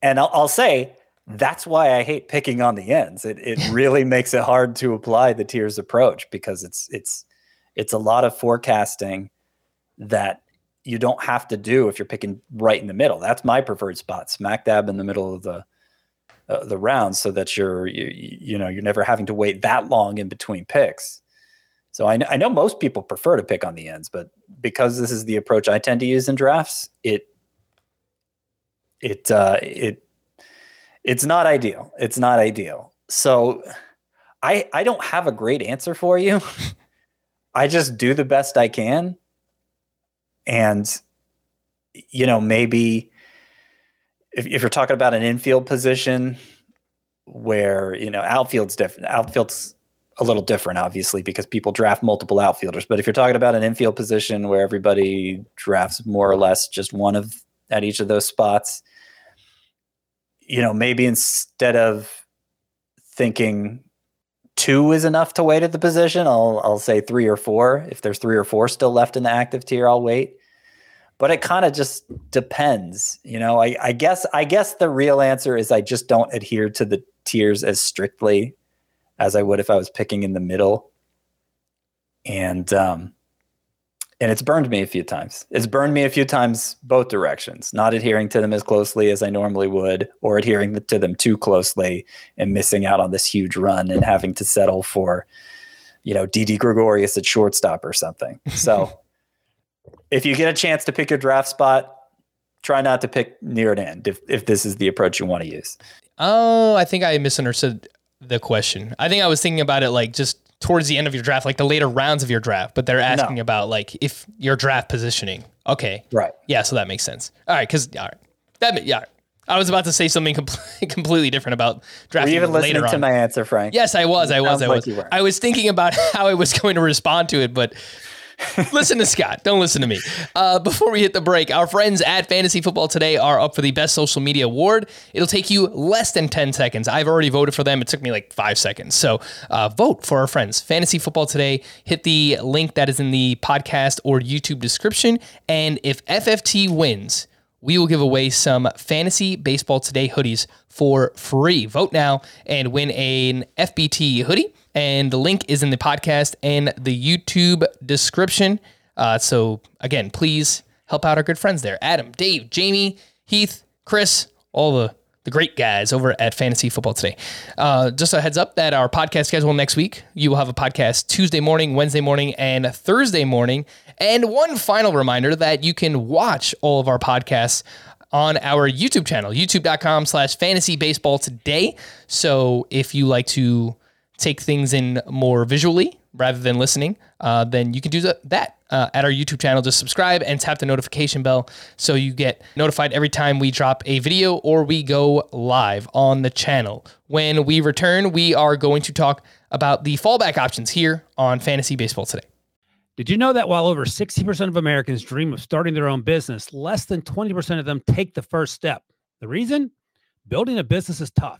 And I'll, I'll say that's why I hate picking on the ends. It it really makes it hard to apply the tiers approach because it's it's it's a lot of forecasting that you don't have to do if you're picking right in the middle. That's my preferred spot, smack dab in the middle of the uh, the round, so that you're you, you know you're never having to wait that long in between picks. So I, I know most people prefer to pick on the ends, but because this is the approach I tend to use in drafts, it it uh, it it's not ideal. It's not ideal. So I I don't have a great answer for you. I just do the best I can. And you know, maybe if, if you're talking about an infield position where, you know, outfield's different. Outfield's a little different, obviously, because people draft multiple outfielders. But if you're talking about an infield position where everybody drafts more or less just one of at each of those spots, you know, maybe instead of thinking two is enough to wait at the position, I'll I'll say three or four. If there's three or four still left in the active tier, I'll wait. But it kind of just depends, you know. I, I guess I guess the real answer is I just don't adhere to the tiers as strictly as I would if I was picking in the middle. And um, and it's burned me a few times. It's burned me a few times both directions, not adhering to them as closely as I normally would, or adhering to them too closely and missing out on this huge run and having to settle for, you know, Didi Gregorius at shortstop or something. So if you get a chance to pick your draft spot, try not to pick near an end if, if this is the approach you want to use. Oh, I think I misunderstood the question. I think I was thinking about it like just towards the end of your draft, like the later rounds of your draft, but they're asking No. about like if your draft positioning. Okay. Right. Yeah, so that makes sense. All right, because all right, that yeah. I was about to say something completely, completely different about drafting. Were you even listening later to my answer, Frank? Yes, I was. I was. I was. were. I was thinking about how I was going to respond to it, but listen to Scott. Don't listen to me. Uh, before we hit the break, our friends at Fantasy Football Today are up for the Best Social Media Award. It'll take you less than 10 seconds. I've already voted for them. It took me like five seconds. So uh, vote for our friends. Fantasy Football Today. Hit the link that is in the podcast or YouTube description. And if FFT wins, we will give away some fantasy baseball today hoodies for free. Vote now and win an FBT hoodie. And the link is in the podcast and the YouTube description. Uh, so again, please help out our good friends there. Adam, Dave, Jamie, Heath, Chris, all the the great guys over at Fantasy Football Today. Uh, just a heads up that our podcast schedule next week, you will have a podcast Tuesday morning, Wednesday morning, and Thursday morning. And one final reminder that you can watch all of our podcasts on our YouTube channel, youtube.com slash fantasy baseball today. So if you like to take things in more visually, rather than listening, uh, then you can do that uh, at our YouTube channel. Just subscribe and tap the notification bell so you get notified every time we drop a video or we go live on the channel. When we return, we are going to talk about the fallback options here on Fantasy Baseball today. Did you know that while over 60% of Americans dream of starting their own business, less than 20% of them take the first step? The reason? Building a business is tough.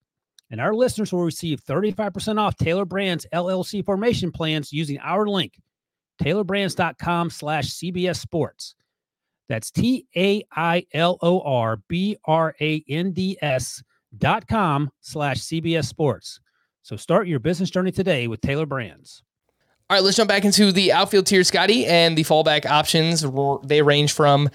And our listeners will receive 35% off Tailor Brands LLC formation plans using our link, tailorbrands.com slash CBS Sports. That's T A I L O R B R A N D S dot com slash CBS Sports. So start your business journey today with Tailor Brands. All right, let's jump back into the outfield tier, Scotty, and the fallback options. They range from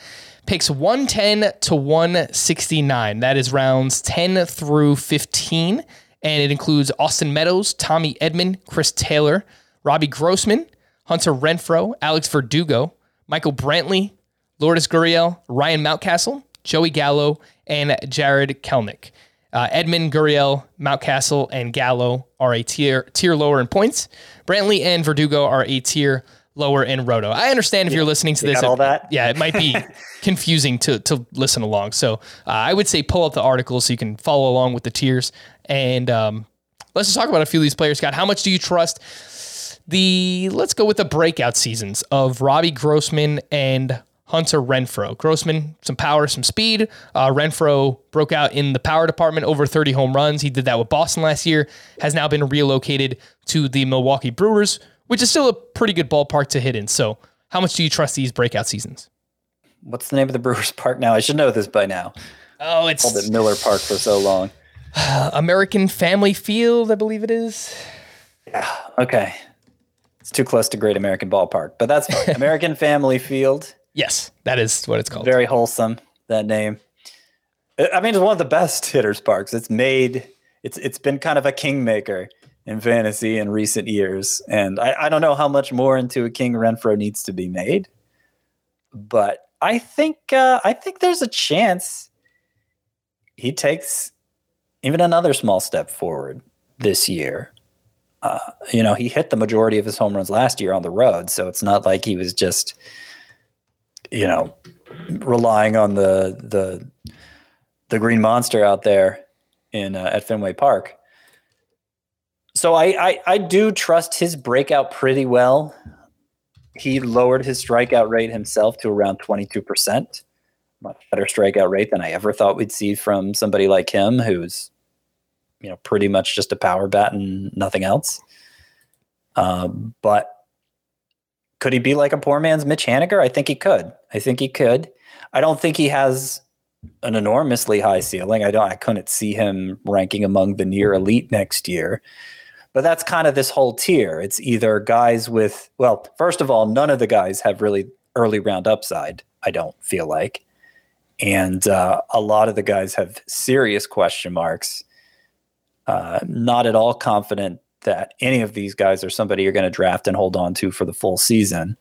picks 110 to 169. That is rounds 10 through 15. And it includes Austin Meadows, Tommy Edman, Chris Taylor, Robbie Grossman, Hunter Renfroe, Alex Verdugo, Michael Brantley, Lourdes Gurriel, Ryan Mountcastle, Joey Gallo, and Jarred Kelenic. Uh, Edman, Gurriel, Mountcastle, and Gallo are a tier tier lower in points. Brantley and Verdugo are a tier lower in roto. I understand if you're listening to You this. all it- that? Yeah, it might be confusing to to listen along. So uh, I would say pull up the article so you can follow along with the tiers. And um, let's just talk about a few of these players. Scott, how much do you trust the? Let's go with the breakout seasons of Robbie Grossman and Hunter Renfroe. Grossman, some power, some speed. Uh, Renfroe broke out in the power department, over 30 home runs. He did that with Boston last year. Has now been relocated to the Milwaukee Brewers, which is still a pretty good ballpark to hit in. So, how much do you trust these breakout seasons? What's the name of the Brewers Park now? I should know this by now. Oh, it's Called it Miller Park for so long. American Family Field, I believe it is. Yeah. Okay. It's too close to Great American Ballpark, but that's fine. American Family Field. Yes, that is what it's called. Very wholesome, that name. I I mean, it's one of the best hitters parks. It's made, it's it's been kind of a kingmaker in fantasy in recent years. And I, I don't know how much more into a King Renfroe needs to be made. But I think uh, I think there's a chance he takes even another small step forward this year. Uh, you know, he hit the majority of his home runs last year on the road, so it's not like he was just, you know, relying on the the the green monster out there in uh, at Fenway Park. So I, I I do trust his breakout pretty well. He lowered his strikeout rate himself to around twenty two percent, much better strikeout rate than I ever thought we'd see from somebody like him, who's you know pretty much just a power bat and nothing else. Um, but could he be like a poor man's Mitch Haniger? I think he could. I think he could. I don't think he has an enormously high ceiling. I don't. I couldn't see him ranking among the near elite next year. But that's kind of this whole tier. It's either guys with well, first of all, none of the guys have really early round upside. I don't feel like, and uh, a lot of the guys have serious question marks. Uh, not at all confident that any of these guys are somebody you're going to draft and hold on to for the full season.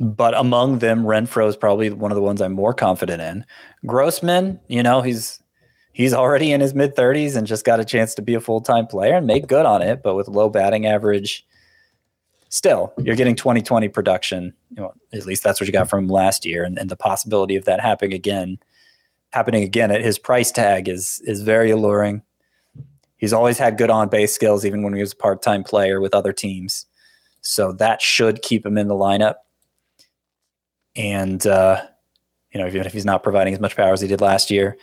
But among them, Renfroe is probably one of the ones I'm more confident in. Grossman, you know, he's he's already in his mid 30s and just got a chance to be a full time player and make good on it, but with low batting average. Still, you're getting 2020 production. You know, at least that's what you got from last year, and, and the possibility of that happening again, happening again at his price tag is is very alluring. He's always had good on base skills, even when he was a part time player with other teams. So that should keep him in the lineup. And, uh, you know, even if he's not providing as much power as he did last year.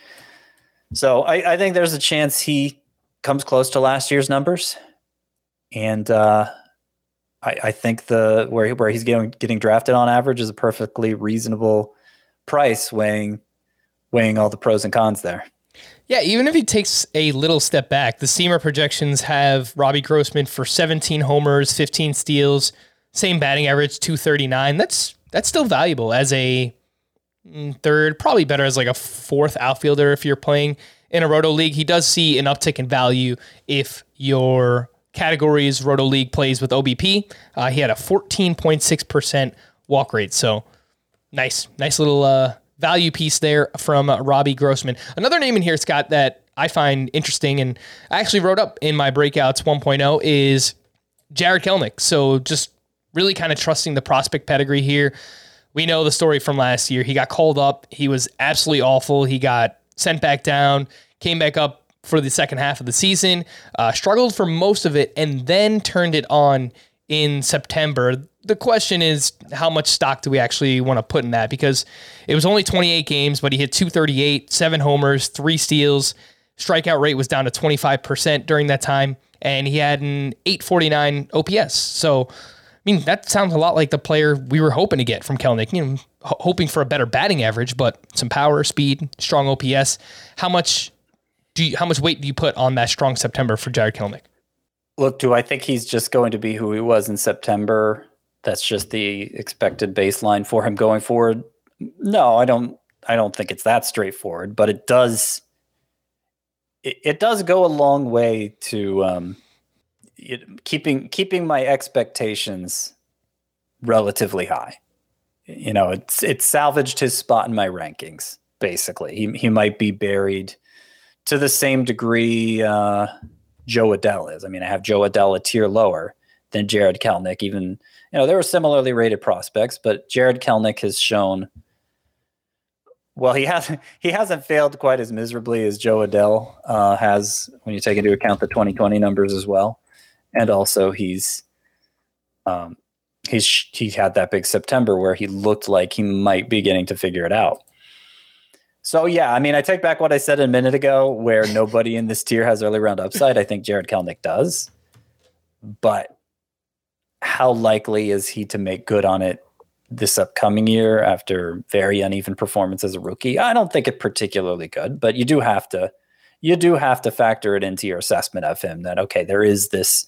So I, I think there's a chance he comes close to last year's numbers. And uh, I, I think the where, where he's getting, getting drafted on average is a perfectly reasonable price weighing weighing all the pros and cons there. Yeah, even if he takes a little step back, the Steamer projections have Robbie Grossman for 17 homers, 15 steals, same batting average, 239. That's that's still valuable as a third, probably better as like a fourth outfielder if you're playing in a roto league. He does see an uptick in value if your categories roto league plays with OBP. Uh, he had a 14.6% walk rate, so nice, nice little uh, value piece there from uh, Robbie Grossman. Another name in here, Scott, that I find interesting and I actually wrote up in my breakouts 1.0 is Jarred Kelenic. So just really kind of trusting the prospect pedigree here. We know the story from last year. He got called up. He was absolutely awful. He got sent back down, came back up for the second half of the season, uh, struggled for most of it, and then turned it on in September. The question is, how much stock do we actually want to put in that? Because it was only 28 games, but he hit 238, seven homers, three steals. Strikeout rate was down to 25% during that time, and he had an 849 OPS. So, I mean, that sounds a lot like the player we were hoping to get from Kelenic, You know, hoping for a better batting average, but some power, speed, strong OPS. How much do you, how much weight do you put on that strong September for Jarred Kelenic? Look, do I think he's just going to be who he was in September? That's just the expected baseline for him going forward. No, I don't. I don't think it's that straightforward, but it does. It, it does go a long way to um, it, keeping keeping my expectations relatively high. You know, it's it's salvaged his spot in my rankings. Basically, he he might be buried to the same degree uh, Jo Adell is. I mean, I have Jo Adell a tier lower than Jarred Kelenic. Even you know, there were similarly rated prospects, but Jarred Kelenic has shown. Well, he hasn't he hasn't failed quite as miserably as Jo Adell uh, has when you take into account the 2020 numbers as well, and also he's um, he's he had that big September where he looked like he might be getting to figure it out. So yeah, I mean, I take back what I said a minute ago, where nobody in this tier has early round upside. I think Jarred Kelenic does, but how likely is he to make good on it this upcoming year after very uneven performance as a rookie? I don't think it particularly good, but you do have to you do have to factor it into your assessment of him that okay, there is this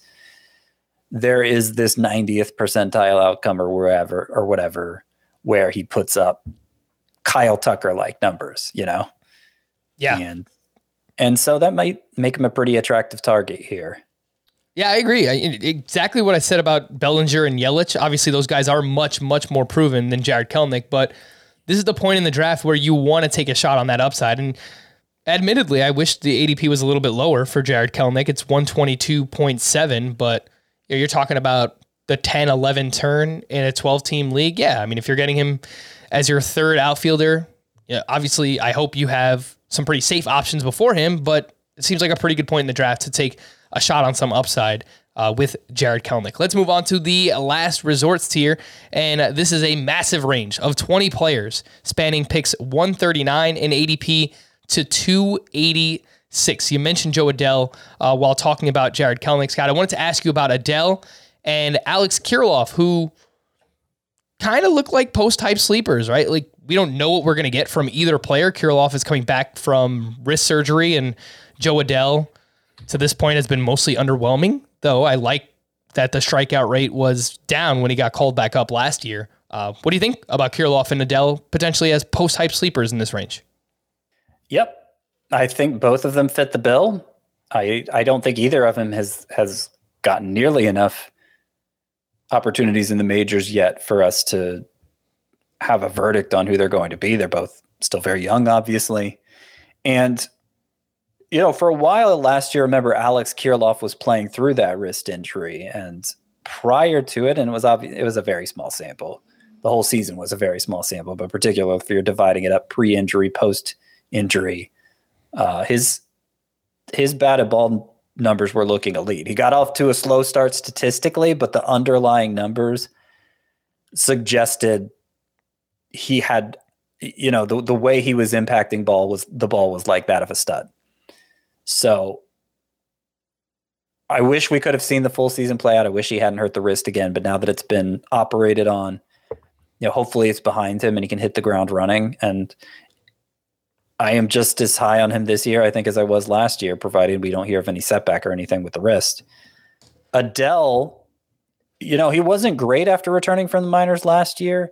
there is this 90th percentile outcome or wherever or whatever where he puts up Kyle Tucker like numbers, you know? Yeah. And and so that might make him a pretty attractive target here. Yeah, I agree. I, exactly what I said about Bellinger and Yelich. Obviously, those guys are much, much more proven than Jarred Kelenic, but this is the point in the draft where you want to take a shot on that upside. And admittedly, I wish the ADP was a little bit lower for Jarred Kelenic. It's 122.7, but you're talking about the 10 11 turn in a 12 team league. Yeah, I mean, if you're getting him as your third outfielder. Yeah, obviously, I hope you have some pretty safe options before him, but it seems like a pretty good point in the draft to take a shot on some upside uh, with Jarred Kelenic. Let's move on to the last resorts tier, and uh, this is a massive range of 20 players spanning picks 139 in ADP to 286. You mentioned Jo Adell uh, while talking about Jarred Kelenic. Scott, I wanted to ask you about Adell and Alex Kirilloff, who kind of look like post hype sleepers, right? Like we don't know what we're going to get from either player. Kirilloff is coming back from wrist surgery, and Jo Adell to this point has been mostly underwhelming. Though I like that the strikeout rate was down when he got called back up last year. Uh, what do you think about Kirilloff and Adell potentially as post hype sleepers in this range? Yep, I think both of them fit the bill. I I don't think either of them has has gotten nearly enough opportunities in the majors yet for us to have a verdict on who they're going to be. They're both still very young, obviously. And, you know, for a while last year, remember Alex Kirilloff was playing through that wrist injury. And prior to it, and it was obvious, it was a very small sample. The whole season was a very small sample, but particularly if you're dividing it up pre injury, post injury, uh, his his batted ball numbers were looking elite. He got off to a slow start statistically, but the underlying numbers suggested he had you know the the way he was impacting ball was the ball was like that of a stud. So I wish we could have seen the full season play out. I wish he hadn't hurt the wrist again, but now that it's been operated on, you know, hopefully it's behind him and he can hit the ground running and I am just as high on him this year, I think, as I was last year, provided we don't hear of any setback or anything with the wrist. Adell, you know, he wasn't great after returning from the minors last year,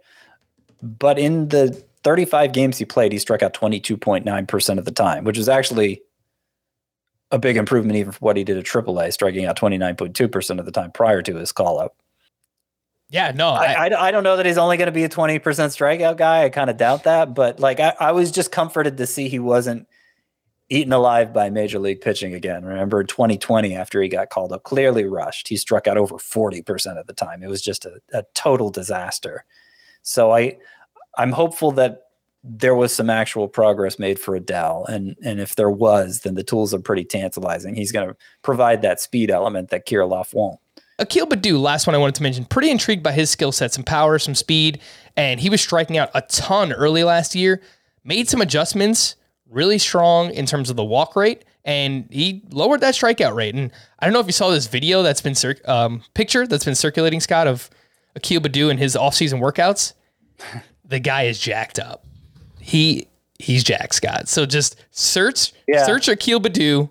but in the 35 games he played, he struck out 22.9% of the time, which is actually a big improvement even from what he did at AAA, striking out 29.2% of the time prior to his call up. Yeah, no, I, I, I, don't know that he's only going to be a 20% strikeout guy. I kind of doubt that, but like I, I was just comforted to see he wasn't eaten alive by major league pitching again. Remember 2020 after he got called up, clearly rushed. He struck out over 40% of the time. It was just a, a total disaster. So I I'm hopeful that there was some actual progress made for Adell. And and if there was, then the tools are pretty tantalizing. He's going to provide that speed element that Kirilloff won't. Akil Baddoo, last one I wanted to mention, pretty intrigued by his skill set, some power, some speed, and he was striking out a ton early last year. Made some adjustments, really strong in terms of the walk rate, and he lowered that strikeout rate. And I don't know if you saw this video that's been cir- um, picture that's been circulating, Scott, of Akil Baddoo and his offseason workouts. the guy is jacked up. He he's Jack Scott. So just search yeah. search Akil Baddoo,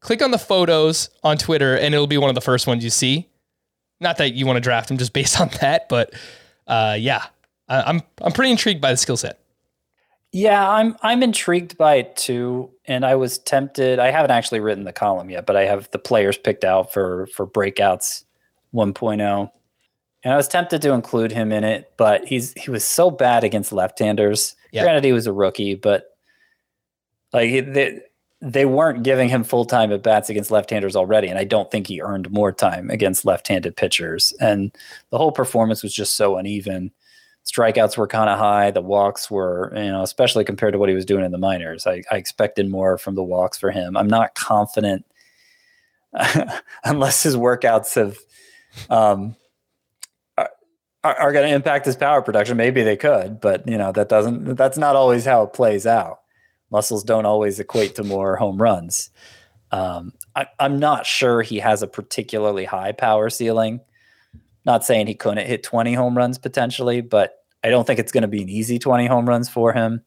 click on the photos on Twitter, and it'll be one of the first ones you see. Not that you want to draft him just based on that, but uh, yeah, I'm I'm pretty intrigued by the skill set. Yeah, I'm I'm intrigued by it too, and I was tempted. I haven't actually written the column yet, but I have the players picked out for for breakouts 1.0, and I was tempted to include him in it, but he's he was so bad against left-handers. Yeah. Granted, he was a rookie, but like they, they weren't giving him full time at bats against left-handers already, and I don't think he earned more time against left-handed pitchers. And the whole performance was just so uneven. Strikeouts were kind of high. The walks were, you know, especially compared to what he was doing in the minors. I, I expected more from the walks for him. I'm not confident unless his workouts have um, are, are going to impact his power production. Maybe they could, but you know that doesn't. That's not always how it plays out muscles don't always equate to more home runs. Um, I, am not sure he has a particularly high power ceiling. Not saying he couldn't hit 20 home runs potentially, but I don't think it's going to be an easy 20 home runs for him.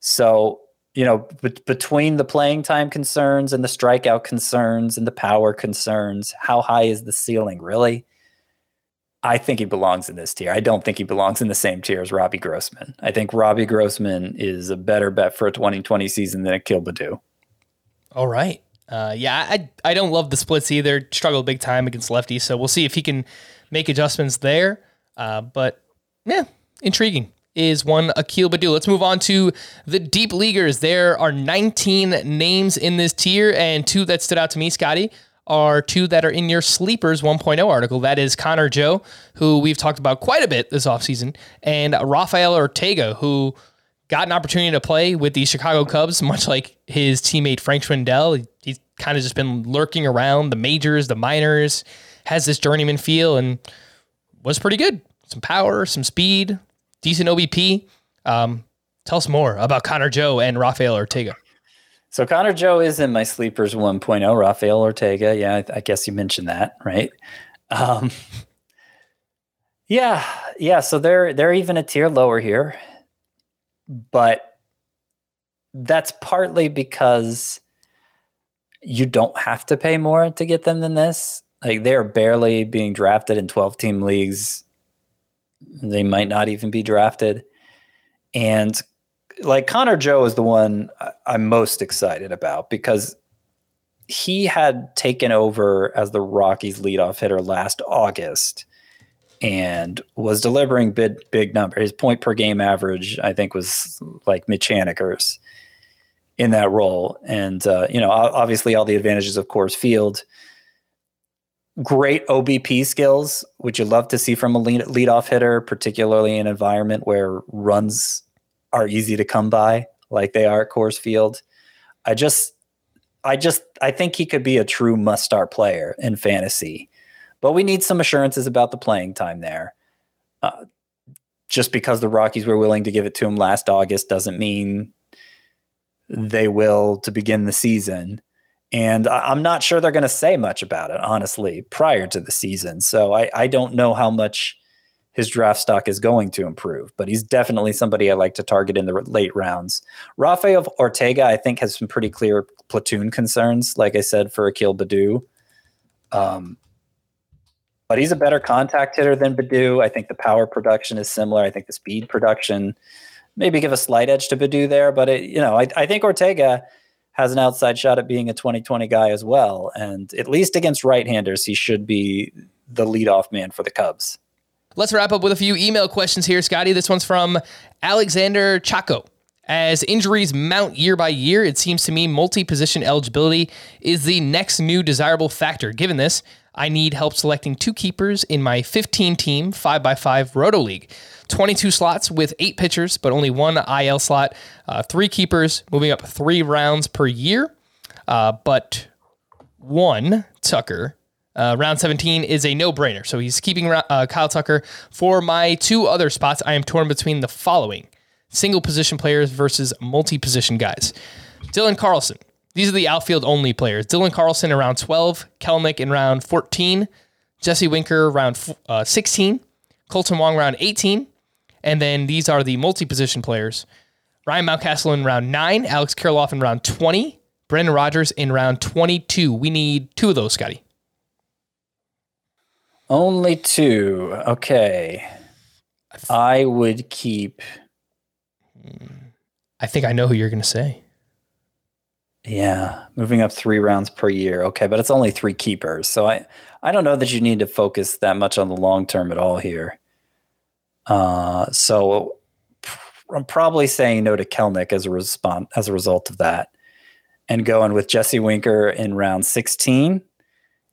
So, you know, b- between the playing time concerns and the strikeout concerns and the power concerns, how high is the ceiling really? I think he belongs in this tier. I don't think he belongs in the same tier as Robbie Grossman. I think Robbie Grossman is a better bet for a 2020 season than Akil Baddoo. All right. Uh, yeah, I I don't love the splits either. Struggled big time against lefties, so we'll see if he can make adjustments there. Uh, but yeah, intriguing is one Akil Baddoo. Let's move on to the deep leaguers. There are 19 names in this tier, and two that stood out to me, Scotty, are two that are in your Sleepers 1.0 article. That is Connor Joe, who we've talked about quite a bit this offseason, and Rafael Ortega, who got an opportunity to play with the Chicago Cubs, much like his teammate Frank Schwindel. He's kind of just been lurking around the majors, the minors, has this journeyman feel, and was pretty good. Some power, some speed, decent OBP. Um, tell us more about Connor Joe and Rafael Ortega. So Connor Joe is in my sleepers 1.0. Rafael Ortega, yeah, I, I guess you mentioned that, right? Um, yeah, yeah. So they're they're even a tier lower here, but that's partly because you don't have to pay more to get them than this. Like they're barely being drafted in 12 team leagues. They might not even be drafted. And like Connor Joe is the one I'm most excited about because he had taken over as the Rockies leadoff hitter last August and was delivering big big number. His point per game average, I think, was like Mitch Haniger's in that role. And uh, you know, obviously, all the advantages of Coors Field. Great OBP skills, which you love to see from a lead, leadoff hitter, particularly in an environment where runs are easy to come by like they are at Coors Field. I just I just I think he could be a true must start player in fantasy. But we need some assurances about the playing time there. Uh, just because the Rockies were willing to give it to him last August doesn't mean they will to begin the season. And I'm not sure they're going to say much about it, honestly, prior to the season. So I, I don't know how much his draft stock is going to improve. But he's definitely somebody I like to target in the late rounds. Rafael Ortega, I think, has some pretty clear platoon concerns, like I said, for Akil Baddoo. Um, but he's a better contact hitter than Baddoo. I think the power production is similar. I think the speed production maybe give a slight edge to Baddoo there, but it, you know, I, I think Ortega has an outside shot at being a 2020 guy as well. And at least against right-handers, he should be the leadoff man for the Cubs. Let's wrap up with a few email questions here, Scotty. This one's from Alexander Chaco. As injuries mount year by year, it seems to me multi position eligibility is the next new desirable factor. Given this, I need help selecting two keepers in my 15 team 5x5 Roto League. 22 slots with eight pitchers, but only one IL slot. Uh, three keepers, moving up three rounds per year. Uh, but one Tucker, uh, round 17 is a no brainer. So he's keeping uh, Kyle Tucker. For my two other spots, I am torn between the following single position players versus multi position guys. Dylan Carlson. These are the outfield only players. Dylan Carlson around 12, Kelenic in round 14, Jesse Winker around uh, 16, Kolten Wong around 18, and then these are the multi position players. Ryan Mountcastle in round 9, Alex Kirilloff in round 20, Brendan Rodgers in round 22. We need two of those, Scotty. Only two. Okay. I would keep I think I know who you're going to say. Yeah, moving up three rounds per year. Okay, but it's only three keepers, so I I don't know that you need to focus that much on the long term at all here. Uh, so I'm probably saying no to Kelnick as a response as a result of that, and going with Jesse Winker in round 16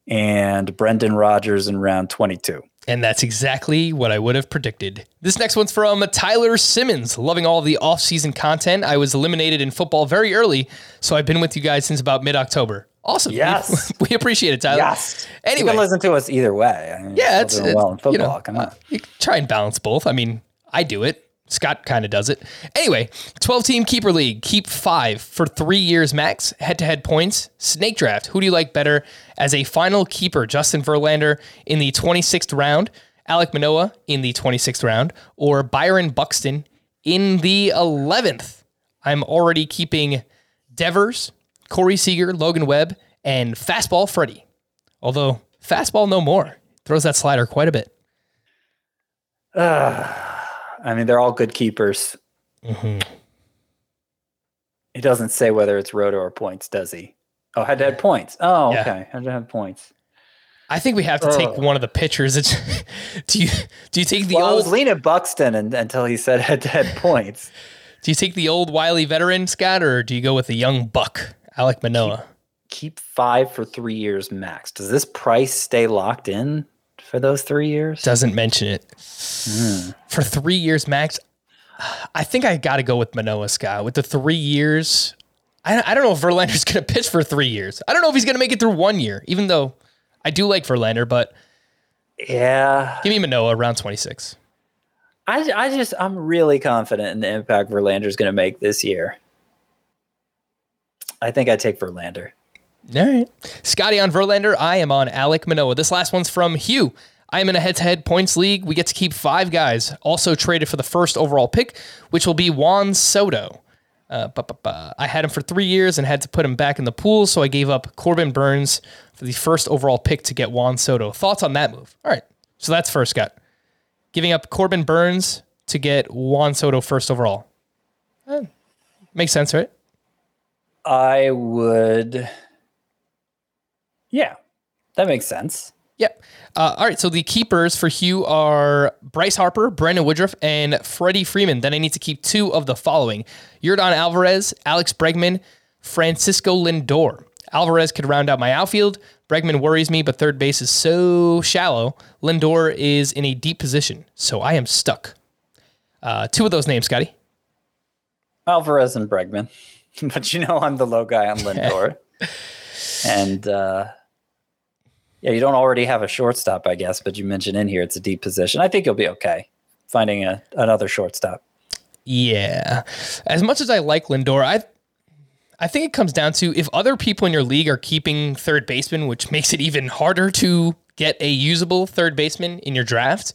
and Brendan Rodgers in round 22. And that's exactly what I would have predicted. This next one's from Tyler Simmons. Loving all the off-season content. I was eliminated in football very early, so I've been with you guys since about mid-October. Awesome. Yes. We, we appreciate it, Tyler. Yes. Anyway. You can listen to us either way. I mean, yeah, it's, it's well in football. You know, Come on. Uh, you try and balance both. I mean, I do it. Scott kind of does it. Anyway, 12 team keeper league. Keep five for three years max. Head to head points. Snake draft. Who do you like better as a final keeper? Justin Verlander in the 26th round, Alek Manoah in the 26th round, or Byron Buxton in the 11th? I'm already keeping Devers, Corey Seager, Logan Webb, and fastball Freddie. Although fastball no more. Throws that slider quite a bit. Uh, I mean, they're all good keepers. Mm-hmm. He doesn't say whether it's roto or points, does he? Oh, had to have points. Oh, Yeah. okay. Had to have points. I think we have to take Oh. one of the pitchers. It's, do you do you take the well, I old was leaning Buxton and, until he said head to head points. do you take the old wily veteran Scott or do you go with the young buck Alek Manoah? Keep five for three years max. Does this price stay locked in for those three years? Doesn't mention it Hmm. for three years max. I think I got to go with Manoah Scott with the three years. I, I don't know if Verlander's going to pitch for three years. I don't know if he's going to make it through one year, even though I do like Verlander, but Yeah. give me Manoah around 26. I, I just, I'm really confident in the impact Verlander's going to make this year. I think I take Verlander. All right. Scotty on Verlander. I am on Alek Manoah. This last one's from Hugh. I am in a head to head points league. We get to keep five guys, also traded for the first overall pick, which will be Juan Soto. Uh, bu- bu- bu- I had him for three years and had to put him back in the pool, so I gave up Corbin Burnes for the first overall pick to get Juan Soto. Thoughts on that move? All right. So that's first, Scott. Giving up Corbin Burnes to get Juan Soto first overall. Eh, makes sense, right? I would. Yeah, that makes sense. Yep. Uh, all right. So the keepers for Hugh are Bryce Harper, Brandon Woodruff, and Freddie Freeman. Then I need to keep two of the following Yordan Alvarez, Alex Bregman, Francisco Lindor. Alvarez could round out my outfield. Bregman worries me, but third base is so shallow. Lindor is in a deep position, so I am stuck. Uh, two of those names, Scotty. Alvarez and Bregman, but you know I'm the low guy on Lindor, and uh, yeah, you don't already have a shortstop, I guess. But you mentioned in here it's a deep position. I think you'll be okay finding a, another shortstop. Yeah. As much as I like Lindor, I I think it comes down to if other people in your league are keeping third baseman, which makes it even harder to get a usable third baseman in your draft,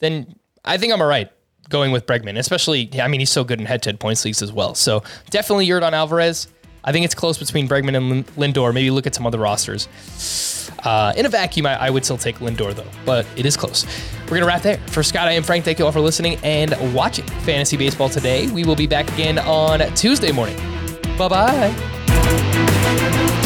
then I think I'm all right going with Bregman, especially, I mean, he's so good in head to head points leagues as well. So definitely Yordan Alvarez. I think it's close between Bregman and Lindor. Maybe look at some other rosters. Uh, in a vacuum, I, I, would still take Lindor though, but it is close. We're gonna wrap there. For Scott, I am Frank. Thank you all for listening and watching Fantasy Baseball today. We will be back again on Tuesday morning. Bye bye.